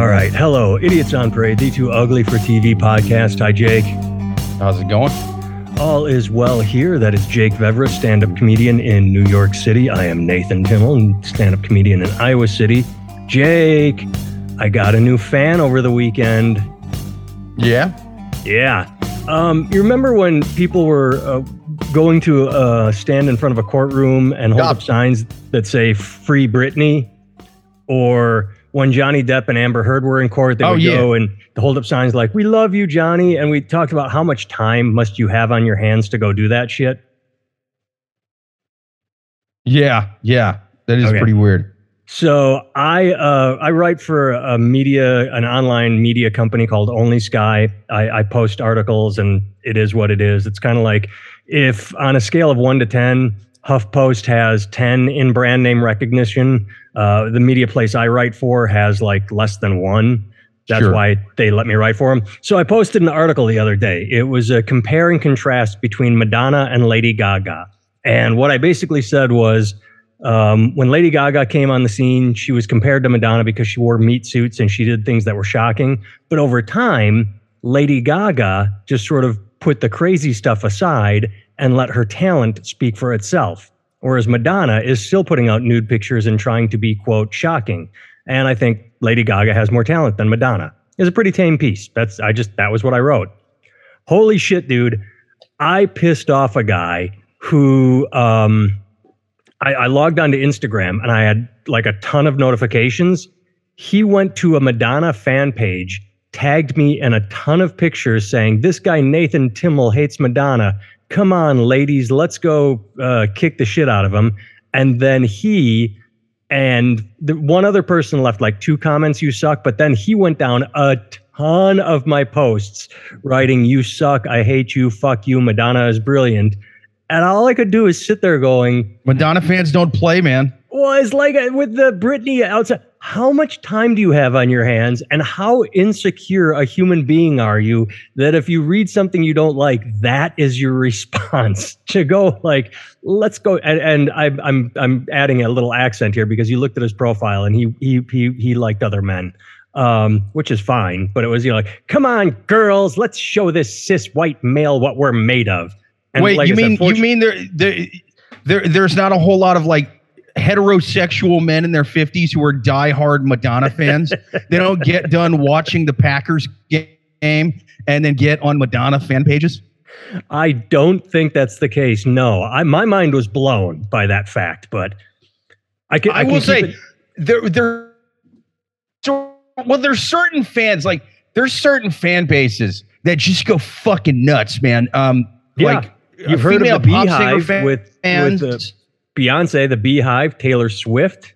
All right. Hello, Idiots on Parade, the Too Ugly for TV podcast. Hi, Jake. How's it going? All is well here. That is Jake Vevra, stand up comedian in New York City. I am Nathan Timmel, stand up comedian in Iowa City. Jake, I got a new fan over the weekend. Yeah. Yeah. Um, you remember when people were uh, going to uh, stand in front of a courtroom and hold Yeah. up signs that say "Free Britney," or when Johnny Depp and Amber Heard were in court, they Oh, would yeah. go and the hold up signs like "We love you, Johnny," and we talked about how much time must you have on your hands to go do that shit. Yeah. Yeah. That is Okay. pretty weird. So I uh, I write for a media an online media company called Only Sky. I, I post articles and it is what it is. It's kind of like if on a scale of one to ten, HuffPost has ten in brand name recognition. Uh, the media place I write for has like less than one. That's Sure. why they let me write for them. So I posted an article the other day. It was a compare and contrast between Madonna and Lady Gaga. And what I basically said was um, when Lady Gaga came on the scene, she was compared to Madonna because she wore meat suits and she did things that were shocking. But over time, Lady Gaga just sort of put the crazy stuff aside and let her talent speak for itself. Whereas Madonna is still putting out nude pictures and trying to be, quote, shocking. And I think Lady Gaga has more talent than Madonna. It's a pretty tame piece. That's, I just, that was what I wrote. Holy shit, dude. I pissed off a guy who, um, I, I logged onto Instagram and I had like a ton of notifications. He went to a Madonna fan page, tagged me in a ton of pictures saying, This guy, Nathan Timmel, hates Madonna. Come on, ladies, let's go uh, kick the shit out of him. And then he and the one other person left like two comments, you suck. But then he went down a ton of my posts writing, You suck. I hate you. Fuck you. Madonna is brilliant. And all I could do is sit there going, Madonna fans don't play, man. well, it's like uh, with the Britney outside. How much time do you have on your hands, and how insecure a human being are you that if you read something you don't like, that is your response to go like, let's go. And, and I, I'm I'm adding a little accent here because you looked at his profile and he he he he liked other men, um, which is fine. But it was you know like, come on, girls, let's show this cis white male what we're made of. And Wait, like you I said, mean you mean there there there there's not a whole lot of like heterosexual men in their 50s who are diehard Madonna fans. they don't get done watching the Packers game and then get on Madonna fan pages. I don't think that's the case. No, I, my mind was blown by that fact, but I can. I, can will say it- there there so well there's certain fans like there's certain fan bases that just go fucking nuts, man. Um Yeah. like you've heard of the BeyHive with with fans. the Beyonce, the BeyHive, Taylor Swift,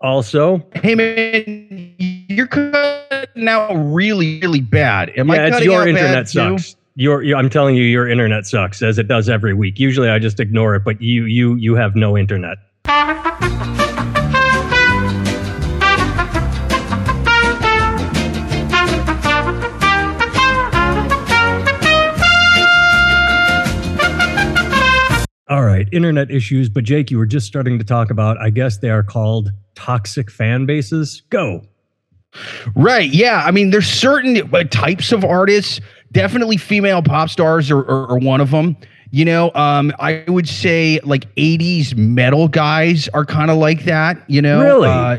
also. Hey man, you're cutting out really, really bad. Am I yeah, it's your out internet too? sucks. Your, your, I'm telling you, your internet sucks as it does every week. Usually, I just ignore it, but you, you, you have no internet. All right, internet issues. But Jake, you were just starting to talk about. I guess they are called toxic fan bases. Go. Right. Yeah. I mean, there's certain types of artists. Definitely female pop stars are, are, are one of them. You know, um, I would say like 80s metal guys are kind of like that. You know, Really? Uh,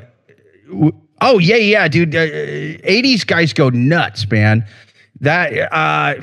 w- oh yeah, yeah, dude. Uh, 80s guys go nuts, man. That uh,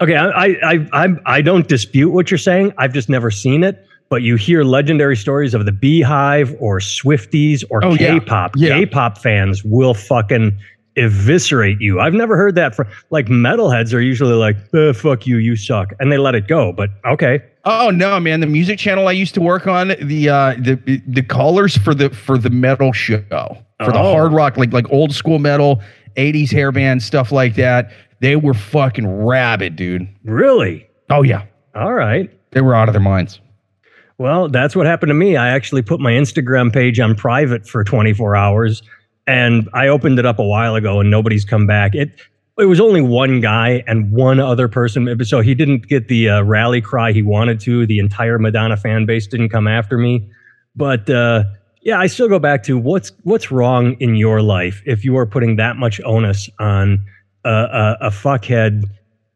Okay, I, I, I, I'm- don't dispute what you're saying. I've just never seen it. But you hear legendary stories of the BeyHive or Swifties or Oh. K-pop. Yeah. K-pop fans will fucking eviscerate you. I've never heard that from like metalheads are usually like, "Uh, "Fuck you, you suck," and they let it go. But okay, Oh no, man! The music channel I used to work on, the uh, the the callers for the for the metal show, for the Oh. hard rock, like like old school metal, '80s hair band stuff like that. They were fucking rabid, dude. really, Oh yeah, all right. they were out of their minds. Well, that's what happened to me. I actually put my Instagram page on private for 24 hours and I opened it up a while ago and nobody's come back. It it was only one guy and one other person. So he didn't get the uh, rally cry he wanted to. The entire Madonna fan base didn't come after me. But uh, Yeah, I still go back to what's what's wrong in your life if you are putting that much onus on a, a, a fuckhead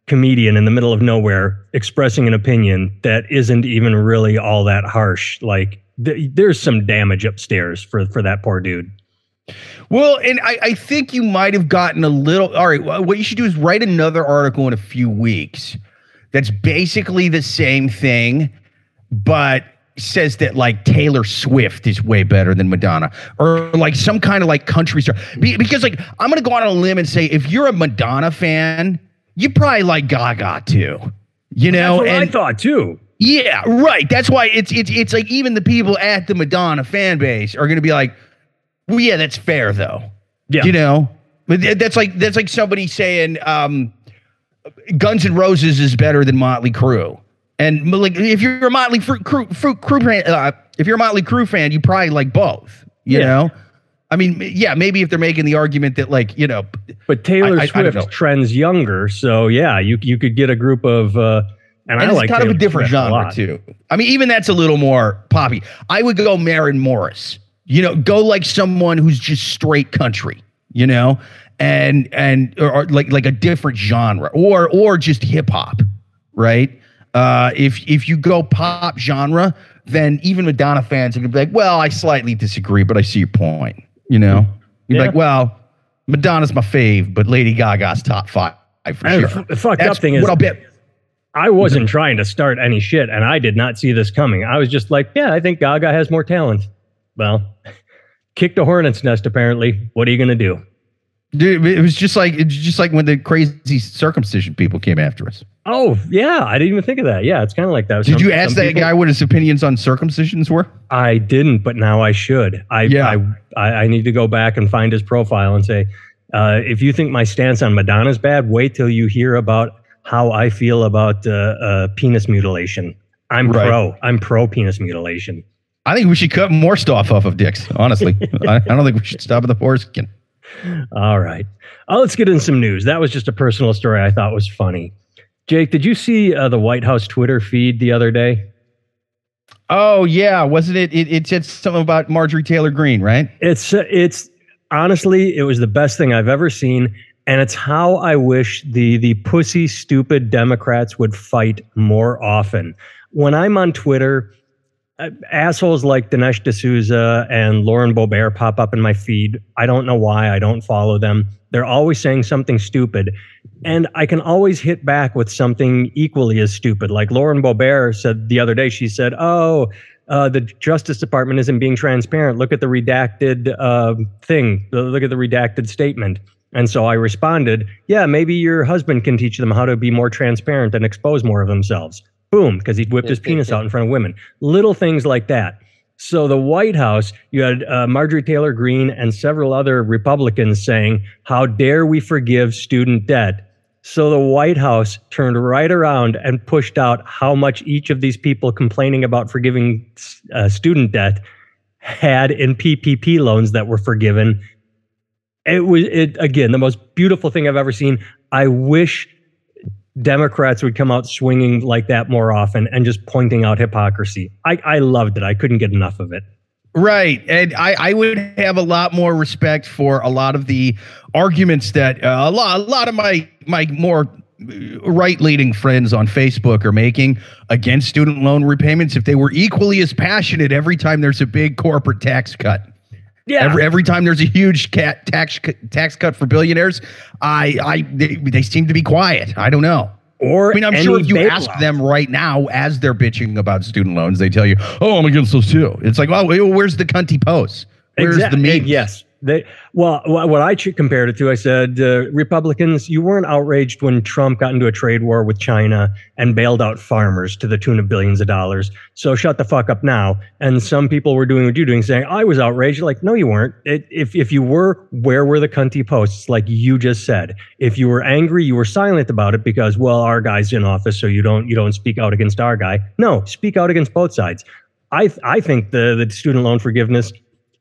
comedian in the middle of nowhere expressing an opinion that isn't even really all that harsh. Like th- there's some damage upstairs for for that poor dude. Well, and I, I think you might have gotten a little. All right, what you should do is write another article in a few weeks that's basically the same thing, but says that like Taylor Swift is way better than Madonna or like some kind of like country star. Be- because like I'm gonna go on a limb and say if you're a Madonna fan, you probably like Gaga too. You know, That's what and I thought too. yeah, right. That's why it's it's it's like even the people at the Madonna fan base are gonna be like, well, yeah, that's fair though. Yeah. You know, but th- that's like that's like somebody saying um, Guns N' Roses is better than Motley Crue. And like, if you're a Motley Fruit Crew, fruit crew fan, uh, if you're a Motley Crue fan, you probably like both. You Yeah. know, I mean, yeah, maybe if they're making the argument that like, you know, But Taylor I- I- I Swift trends younger, so yeah, you you could get a group of uh, and, and I it's like kind of Taylor a different Swift a genre lot. too. I mean, even that's a little more poppy. I would go Maren Morris. You know, go like someone who's just straight country. You know, and and or, or like like a different genre, or or just hip hop, right? Uh, if if you go pop genre, then even Madonna fans are gonna be like, well, I slightly disagree, but I see your point. You know, you're Yeah. like, well, Madonna's my fave, but Lady Gaga's top five for And sure. the fucked That's up thing is, what I'll bet. I wasn't trying to start any shit, and I did not see this coming. I was just like, yeah, I think Gaga has more talent. Well, kicked a hornet's nest. Apparently, what are you gonna do? Dude, it was just like it's just like when the crazy circumcision people came after us. Oh yeah, I didn't even think of that. Yeah, it's kind of like that. Did Some- you ask that people- guy what his opinions on circumcisions were? I didn't, but now I should. I Yeah. I, I, I need to go back and find his profile and say, uh, if you think my stance on Madonna's bad, wait till you hear about how I feel about uh, uh, penis mutilation. I'm Right. pro. I'm pro penis mutilation. I think we should cut more stuff off of dicks. Honestly, I, I don't think we should stop at the foreskin. All right. Uh, let's get in some news. That was just a personal story I thought was funny. Jake, did you see uh, the White House Twitter feed the other day? Oh yeah, wasn't it? It, it said something about Marjorie Taylor Greene, right? It's uh, it's honestly it was the best thing I've ever seen, and it's how I wish the the pussy stupid Democrats would fight more often. When I'm on Twitter, assholes like Dinesh D'Souza and Lauren Boebert pop up in my feed. I don't know why. I don't follow them. They're always saying something stupid. And I can always hit back with something equally as stupid. Like Lauren Boebert said the other day, she said, Oh, uh, the Justice Department isn't being transparent. Look at the redacted uh, thing. Look at the redacted statement. And so I responded, Yeah, maybe your husband can teach them how to be more transparent and expose more of themselves. Boom, because he whipped his penis out in front of women. Little things like that. So the White House, you had uh, Marjorie Taylor Greene and several other Republicans saying, "How dare we forgive student debt?" So the White House turned right around and pushed out how much each of these people complaining about forgiving uh, student debt had in PPP loans that were forgiven. It was it again the most beautiful thing I've ever seen. I wish Democrats would come out swinging like that more often and just pointing out hypocrisy. I, I loved it. I couldn't get enough of it. Right. And I, I would have a lot more respect for a lot of the arguments that uh, a lot a lot of my my more right leading friends on Facebook are making against student loan repayments if they were equally as passionate every time there's a big corporate tax cut. Yeah. Every every time there's a huge cat tax tax cut for billionaires, I I they, they seem to be quiet. I don't know. or I mean, I'm sure if you ask them right now as they're bitching about student loans, they tell you, "Oh, I'm against those too." It's like, "Oh, well, where's the cunty post? Where's Exact- the meat?" Yes. They, well, what I compared it to, I said, uh, Republicans, you weren't outraged when Trump got into a trade war with China and bailed out farmers to the tune of billions of dollars. So shut the fuck up now. And some people were doing what you're doing, saying, I was outraged. Like, no, you weren't. It, if, if you were, where were the cunty posts? Like you just said. If you were angry, you were silent about it because, well, our guy's in office, so you don't you don't speak out against our guy. No, speak out against both sides. I I think the the student loan forgiveness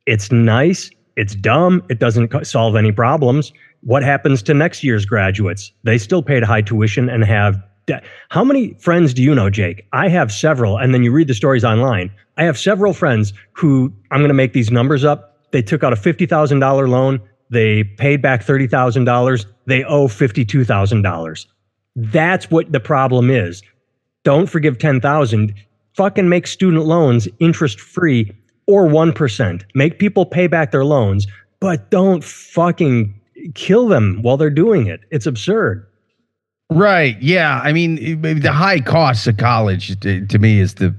it's nice. It's dumb. It doesn't solve any problems. What happens to next year's graduates? They still paid high tuition and have debt. How many friends do you know, Jake? I have several, and then you read the stories online. I have several friends who I'm going to make these numbers up. They took out a $50,000 loan. They paid back $30,000. They owe $52,000. That's what the problem is. Don't forgive 10,000. Fucking make student loans interest free or 1%. Make people pay back their loans, but don't fucking kill them while they're doing it. It's absurd. Right. Yeah. I mean, the high costs of college to, to me is the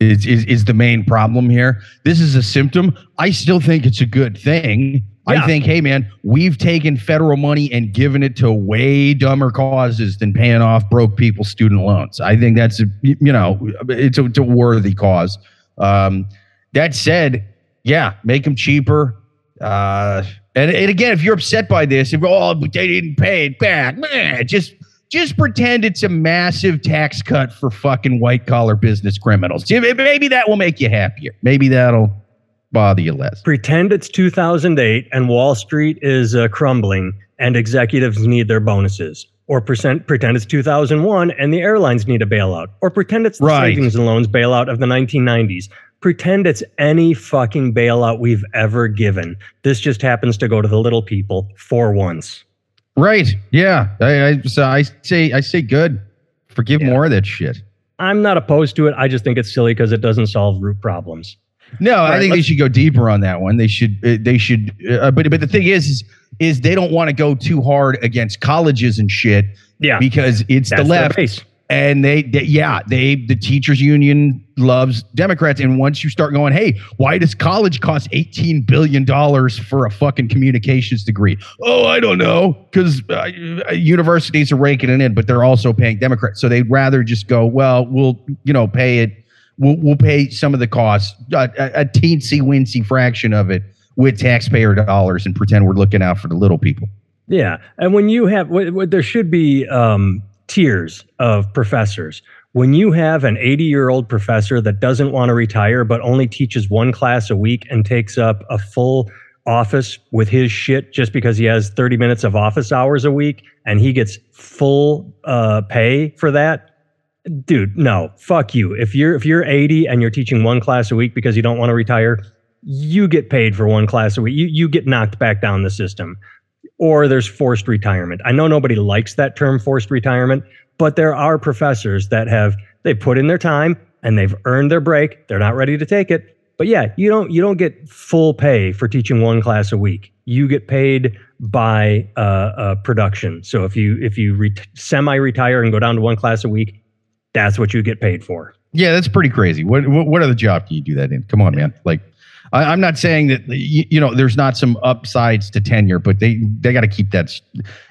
is, is is the main problem here. This is a symptom. I still think it's a good thing. Yeah. I think, hey man, we've taken federal money and given it to way dumber causes than paying off broke people's student loans. I think that's a, you know it's a, it's a worthy cause. Um, that said, yeah, make them cheaper. Uh, and, and again, if you're upset by this, if oh they didn't pay it back, man, just just pretend it's a massive tax cut for fucking white collar business criminals. Maybe that will make you happier. Maybe that'll bother you less. Pretend it's 2008 and Wall Street is uh, crumbling and executives need their bonuses. Or percent, pretend it's 2001 and the airlines need a bailout. Or pretend it's the right. savings and loans bailout of the 1990s. Pretend it's any fucking bailout we've ever given. This just happens to go to the little people for once. Right. Yeah. I, I so I say I say good. Forgive yeah. more of that shit. I'm not opposed to it. I just think it's silly because it doesn't solve root problems. No, All I think they should go deeper on that one. They should. Uh, they should. Uh, but but the thing is, is, is they don't want to go too hard against colleges and shit. Yeah, because it's the left and they, they, yeah they the teachers union loves democrats. And once you start going hey why does college cost 18 billion dollars for a fucking communications degree? Oh i don't know because uh, universities are raking it in but they're also paying democrats. So they'd rather just go well we'll you know pay it we'll, we'll pay some of the costs a, a, a teensy wincy fraction of it with taxpayer dollars and pretend we're looking out for the little people. Yeah. And when you have what, what there should be um tiers of professors. When you have an 80 year old professor that doesn't want to retire, but only teaches one class a week and takes up a full office with his shit just because he has 30 minutes of office hours a week and he gets full uh, pay for that, dude, no, fuck you. If you're if you're 80 and you're teaching one class a week because you don't want to retire, you get paid for one class a week. You you get knocked back down the system or there's forced retirement. I know nobody likes that term forced retirement, but there are professors that have they put in their time and they've earned their break. They're not ready to take it. But yeah, you don't you don't get full pay for teaching one class a week. You get paid by uh, uh, production. So if you if you re- semi-retire and go down to one class a week, that's what you get paid for. Yeah, that's pretty crazy. What what, what other job can you do that in? Come on, man. Like I, am not saying that you, you, know there's not some upsides to tenure, but they they got to keep that.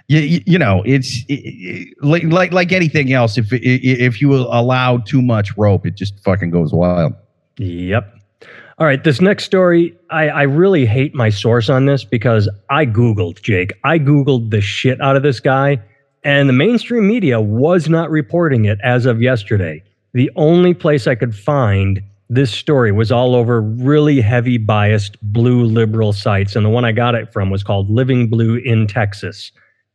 You, you know, it's it, like like like anything else. If if you allow too much rope, it just fucking goes wild. Yep. All right, this next story, I, I really hate my source on this because I Googled Jake. I Googled the shit out of this guy, and the mainstream media was not reporting it as of yesterday. The only place I could find this story was all over really heavy biased blue liberal sites. And the one I got it from was called Living Blue in Texas.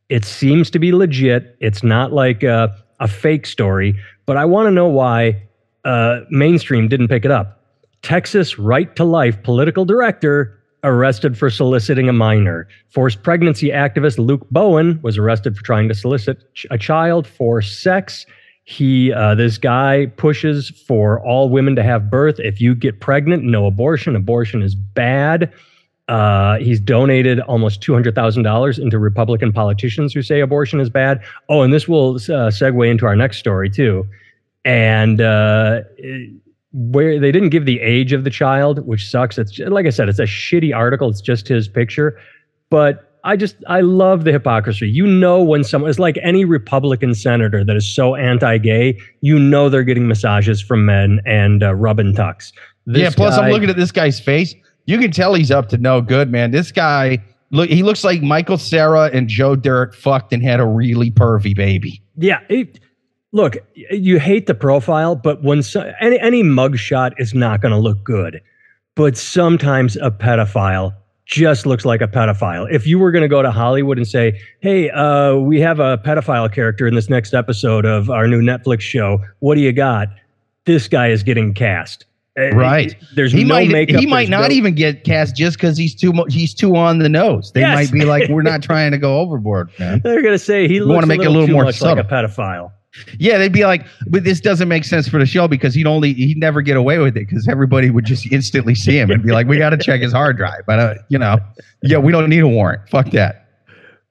It seems to be legit. It's not like a, a fake story, but I want to know why uh, mainstream didn't pick it up. Texas right to life political director arrested for soliciting a minor. Forced pregnancy activist Luke Bowen was arrested for trying to solicit a child for sex he uh, this guy pushes for all women to have birth. If you get pregnant no abortion. Abortion is bad. Uh, he's donated almost $200000 into republican politicians who say abortion is bad. Oh and this will uh, segue into our next story too. And uh, where they didn't give the age of the child which sucks. It's like i said it's a shitty article. It's just his picture. But I just I love the hypocrisy. You know when someone it's like any Republican senator that is so anti-gay, you know they're getting massages from men and uh, rubbing tucks. This yeah. Plus, guy, I'm looking at this guy's face. You can tell he's up to no good, man. This guy look he looks like Michael Cera and Joe Dirt fucked and had a really pervy baby. Yeah. It, look, you hate the profile, but when so, any any mugshot is not going to look good. But sometimes a pedophile just looks like a pedophile. If you were going to go to Hollywood and say, "Hey, uh, we have a pedophile character in this next episode of our new Netflix show. What do you got?" This guy is getting cast. Uh, Right. There's he no might makeup. he might not no- even get cast just because he's too he's too on the nose. They Yes. might be like, we're not trying to go overboard, man. They're going to say he looks wanna make it a little, more much like a pedophile. Yeah, they'd be like, but this doesn't make sense for the show because he'd only he'd never get away with it because everybody would just instantly see him and be like, we got to check his hard drive. But uh, you know, yeah, we don't need a warrant. Fuck that.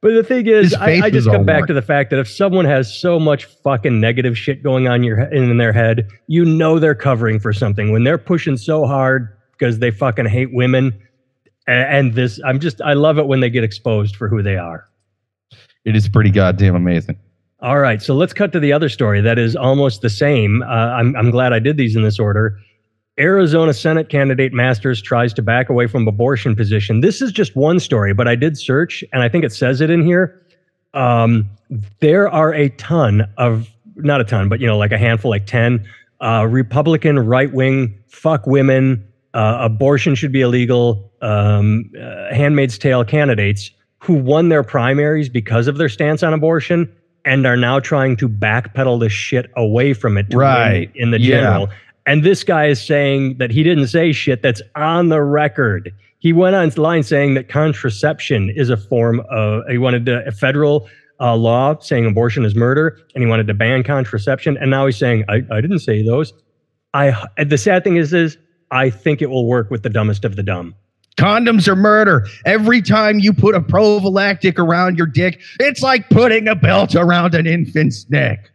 But the thing is, I, I just come back worn. to the fact that if someone has so much fucking negative shit going on your in their head, you know they're covering for something. When they're pushing so hard because they fucking hate women, a- and this, I'm just, I love it when they get exposed for who they are. It is pretty goddamn amazing. All right, so let's cut to the other story that is almost the same. Uh, I'm, I'm glad I did these in this order. Arizona Senate candidate Masters tries to back away from abortion position. This is just one story, but I did search, and I think it says it in here. Um, there are a ton of, not a ton, but you know, like a handful, like ten uh, Republican right wing fuck women, uh, abortion should be illegal, um, uh, Handmaid's Tale candidates who won their primaries because of their stance on abortion and are now trying to backpedal the shit away from it Right. in the Yeah. general. And this guy is saying that he didn't say shit that's on the record. He went on line saying that contraception is a form of, he wanted to, a federal uh, law saying abortion is murder, and he wanted to ban contraception. And now he's saying, I, I didn't say those. I, the sad thing is, is I think it will work with the dumbest of the dumb. Condoms are murder. Every time you put a prophylactic around your dick, it's like putting a belt around an infant's neck.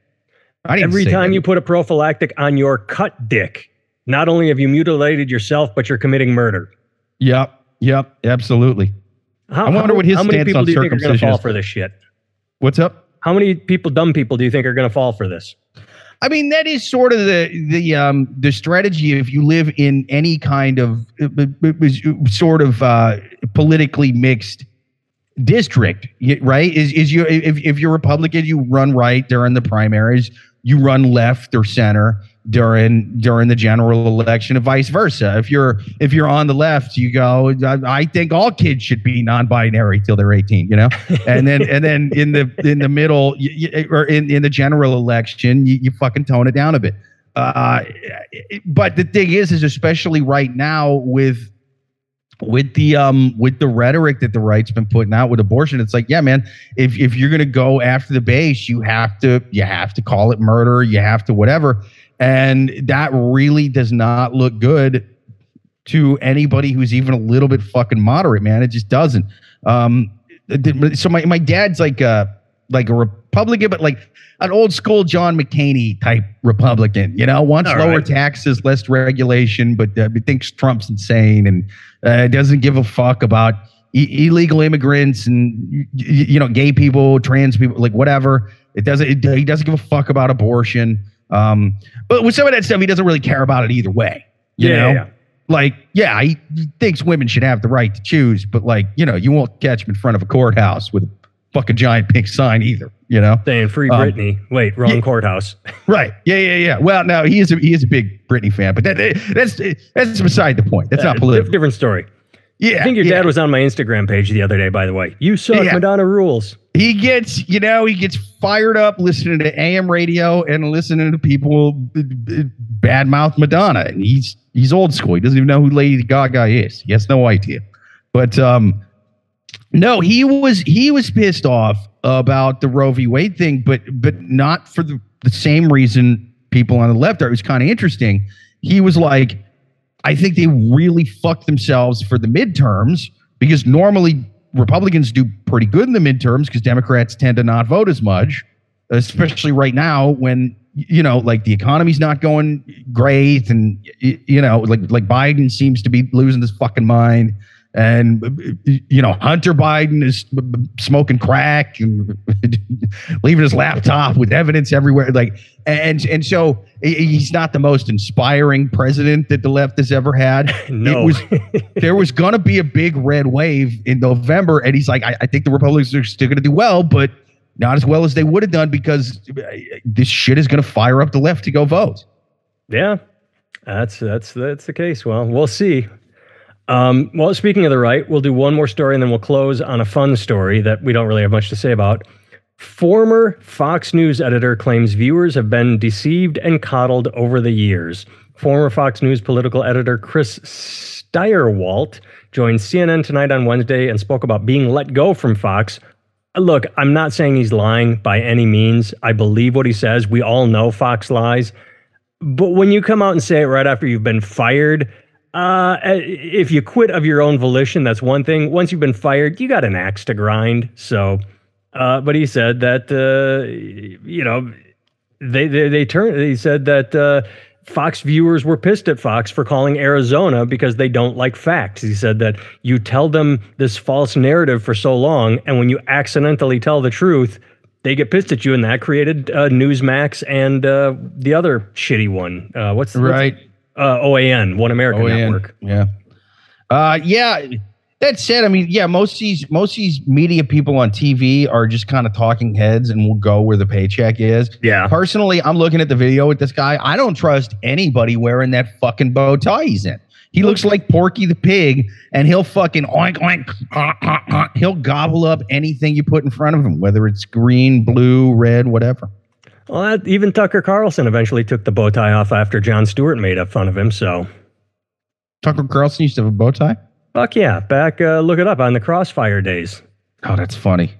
I didn't Every time that. you put a prophylactic on your cut dick, not only have you mutilated yourself, but you're committing murder. Yep. Yep. Absolutely. How, I wonder how- what his how many stance people on do you think are going to fall for this shit? What's up? How many people, dumb people, do you think are going to fall for this? I mean, that is sort of the the um the strategy if you live in any kind of sort of uh, politically mixed district, right? Is is you if if you're Republican, you run right during the primaries, you run left or center during during the general election, and vice versa. If you're if you're on the left, you go. I, I think all kids should be non-binary till they're 18. You know, and then and then in the in the middle y- y- or in in the general election, you, you fucking tone it down a bit. Uh, but the thing is, is especially right now with with the um with the rhetoric that the right's been putting out with abortion it's like yeah man if if you're going to go after the base you have to you have to call it murder you have to whatever. And that really does not look good to anybody who's even a little bit fucking moderate man. It just doesn't. Um so my, my dad's like a like a republican but like an old school john mccain type republican you know wants All lower right. taxes less regulation but uh, thinks trump's insane and uh, doesn't give a fuck about illegal immigrants and you know gay people trans people like whatever it doesn't it, he doesn't give a fuck about abortion um but with some of that stuff he doesn't really care about it either way you Yeah, know yeah, yeah. like yeah he, he thinks women should have the right to choose but like you know you won't catch him in front of a courthouse with a fucking giant pink sign either you know Saying free Um, Britney. Wait, wrong yeah. courthouse. right yeah yeah yeah well no he is a, he is a big Britney fan but that, that's that's beside the point that's not Uh, political Different story. yeah I think your yeah. dad was on my Instagram page the other day, by the way. You suck, Yeah. Madonna rules. he gets you know he gets fired up listening to am radio and listening to people badmouth madonna and he's he's old school he doesn't even know who lady gaga is he has no idea but um no he was he was pissed off about the roe v. Wade thing but but not for the, the same reason people on the left are. It was kind of interesting. He was like I think they really fucked themselves for the midterms because normally Republicans do pretty good in the midterms because Democrats tend to not vote as much, especially right now when you know like the economy's not going great and you know like like Biden seems to be losing his fucking mind and you know Hunter Biden is smoking crack and leaving his laptop with evidence everywhere like and and so he's not the most inspiring president that the left has ever had No. it was there was gonna be a big red wave in November, and he's like, I, I think the Republicans are still gonna do well, but not as well as they would have done because uh, this shit is gonna fire up the left to go vote. Yeah, that's that's that's the case. Well, we'll see. Um, well, speaking of the right, we'll do one more story and then we'll close on a fun story that we don't really have much to say about. Former Fox News editor claims viewers have been deceived and coddled over the years. Former Fox News political editor Chris Stirewalt joined CNN tonight on Wednesday and spoke about being let go from Fox. Look, I'm not saying he's lying by any means. I believe what he says. We all know Fox lies. But when you come out and say it right after you've been fired, uh, if you quit of your own volition, that's one thing. Once you've been fired, you got an axe to grind. So, uh, but he said that uh, you know they they, they turned. He said that uh, Fox viewers were pissed at Fox for calling Arizona because they don't like facts. He said that you tell them this false narrative for so long, and when you accidentally tell the truth, they get pissed at you, and that created uh, Newsmax and uh, the other shitty one. What's the right? What's, uh, OAN, One America OAN, Network. Yeah. Uh, yeah. That said, I mean, yeah, most of these most of these media people on TV are just kind of talking heads and will go where the paycheck is. Yeah. Personally, I'm looking at the video with this guy. I don't trust anybody wearing that fucking bow tie he's in. He looks like Porky the Pig, and he'll fucking oink oink. he'll gobble up anything you put in front of him, whether it's green, blue, red, whatever. Well, that, even Tucker Carlson eventually took the bow tie off after Jon Stewart made up fun of him. So Tucker Carlson used to have a bow tie. Fuck yeah. Back, uh, look it up on the Crossfire days. Oh, that's funny.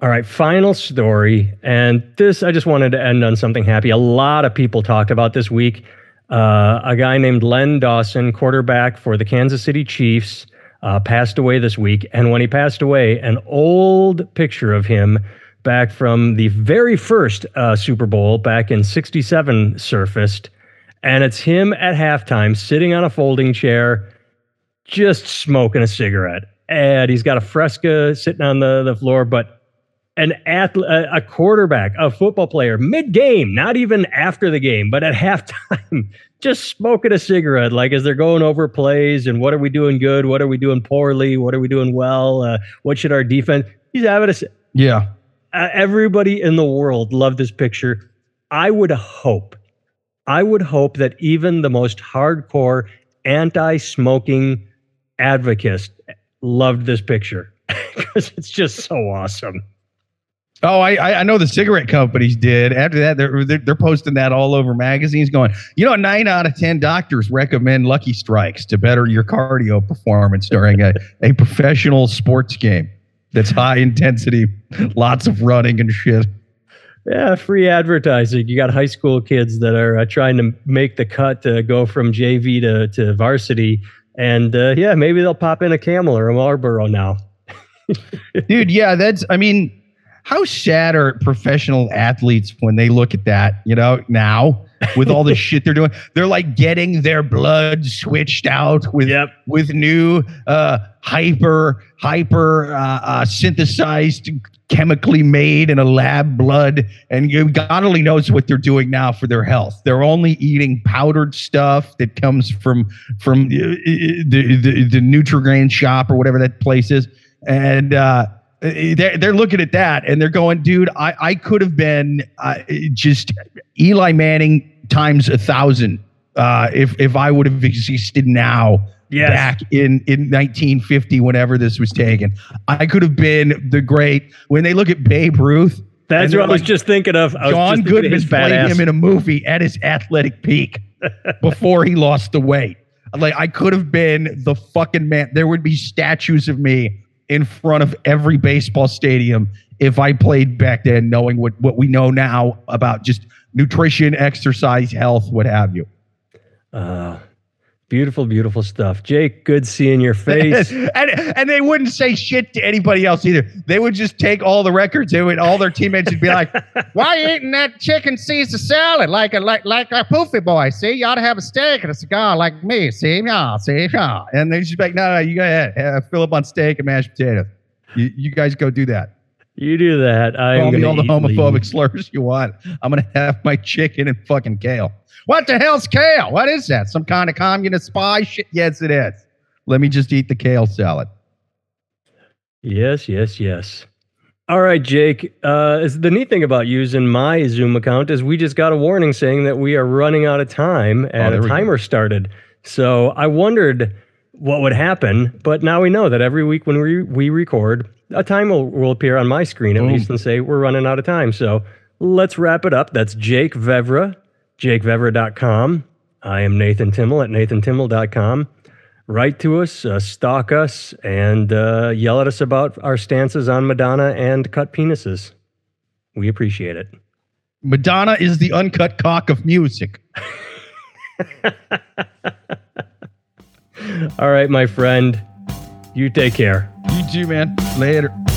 All right, final story. And this, I just wanted to end on something happy. A lot of people talked about this week. Uh, a guy named Len Dawson, quarterback for the Kansas City Chiefs, uh, passed away this week. And when he passed away, an old picture of him back from the very first uh, Super Bowl back in 67 surfaced. And it's him at halftime sitting on a folding chair just smoking a cigarette. And he's got a fresca sitting on the, the floor, but an athlete, a quarterback, a football player, mid game, not even after the game, but at halftime, just smoking a cigarette, like as they're going over plays and what are we doing good? What are we doing poorly? What are we doing well? Uh, what should our defense? He's having a. Yeah. Uh, everybody in the world loved this picture. I would hope, I would hope that even the most hardcore anti smoking advocates loved this picture because it's just so awesome. Oh, I I know the cigarette companies did. After that, they're, they're, they're posting that all over magazines, going, you know, nine out of ten doctors recommend Lucky Strikes to better your cardio performance during a, a professional sports game that's high intensity, lots of running and shit. Yeah, free advertising. You got high school kids that are uh, trying to make the cut to go from JV to, to varsity and uh, yeah, maybe they'll pop in a Camel or a Marlboro now. Dude, yeah, that's. I mean, how sad are professional athletes when they look at that? You know, now with all the shit they're doing, they're like getting their blood switched out with yep. with new uh, hyper hyper uh, uh, synthesized chemically made in a lab blood. And god only knows what they're doing now for their health. They're only eating powdered stuff that comes from from uh, the the, the Nutri-Grain shop or whatever that place is. And uh they're, they're looking at that and they're going dude i i could have been uh, just eli manning times a thousand uh if if i would have existed now yes. back in, in 1950, whenever this was taken. I could have been the great. When they look at Babe Ruth, that's what I was just thinking of. John Goodman played ass. him in a movie at his athletic peak before he lost the weight. Like I could have been the fucking man. There would be statues of me in front of every baseball stadium if I played back then, knowing what what we know now about just nutrition, exercise, health, what have you. Uh, Beautiful, beautiful stuff. Jake, good seeing your face. and and they wouldn't say shit to anybody else either. They would just take all the records. They would all their teammates would be like, Why are you eating that chicken Caesar salad like a like like a poofy boy? See, you ought to have a steak and a cigar like me. See, yeah, see, yeah. And they just be like, No, no, you go ahead. Uh, fill up on steak and mashed potatoes. You, you guys go do that. You do that. I'm Call me all the homophobic slurs you want. I'm gonna have my chicken and fucking kale. What the hell's kale? What is that? Some kind of communist spy shit? Yes, it is. Let me just eat the kale salad. Yes, yes, yes. All right, Jake. Uh, the neat thing about using my Zoom account is we just got a warning saying that we are running out of time and oh, a timer started. So I wondered what would happen. But now we know that every week when we, we record, a time will, will appear on my screen at Boom. least and say we're running out of time. So let's wrap it up. That's Jake Vevra, jakevevra.com. I am Nathan Timmel at nathantimmel.com. Write to us, uh, stalk us, and uh, yell at us about our stances on Madonna and cut penises. We appreciate it. Madonna is the uncut cock of music. All right, my friend. You take care. You man. Later.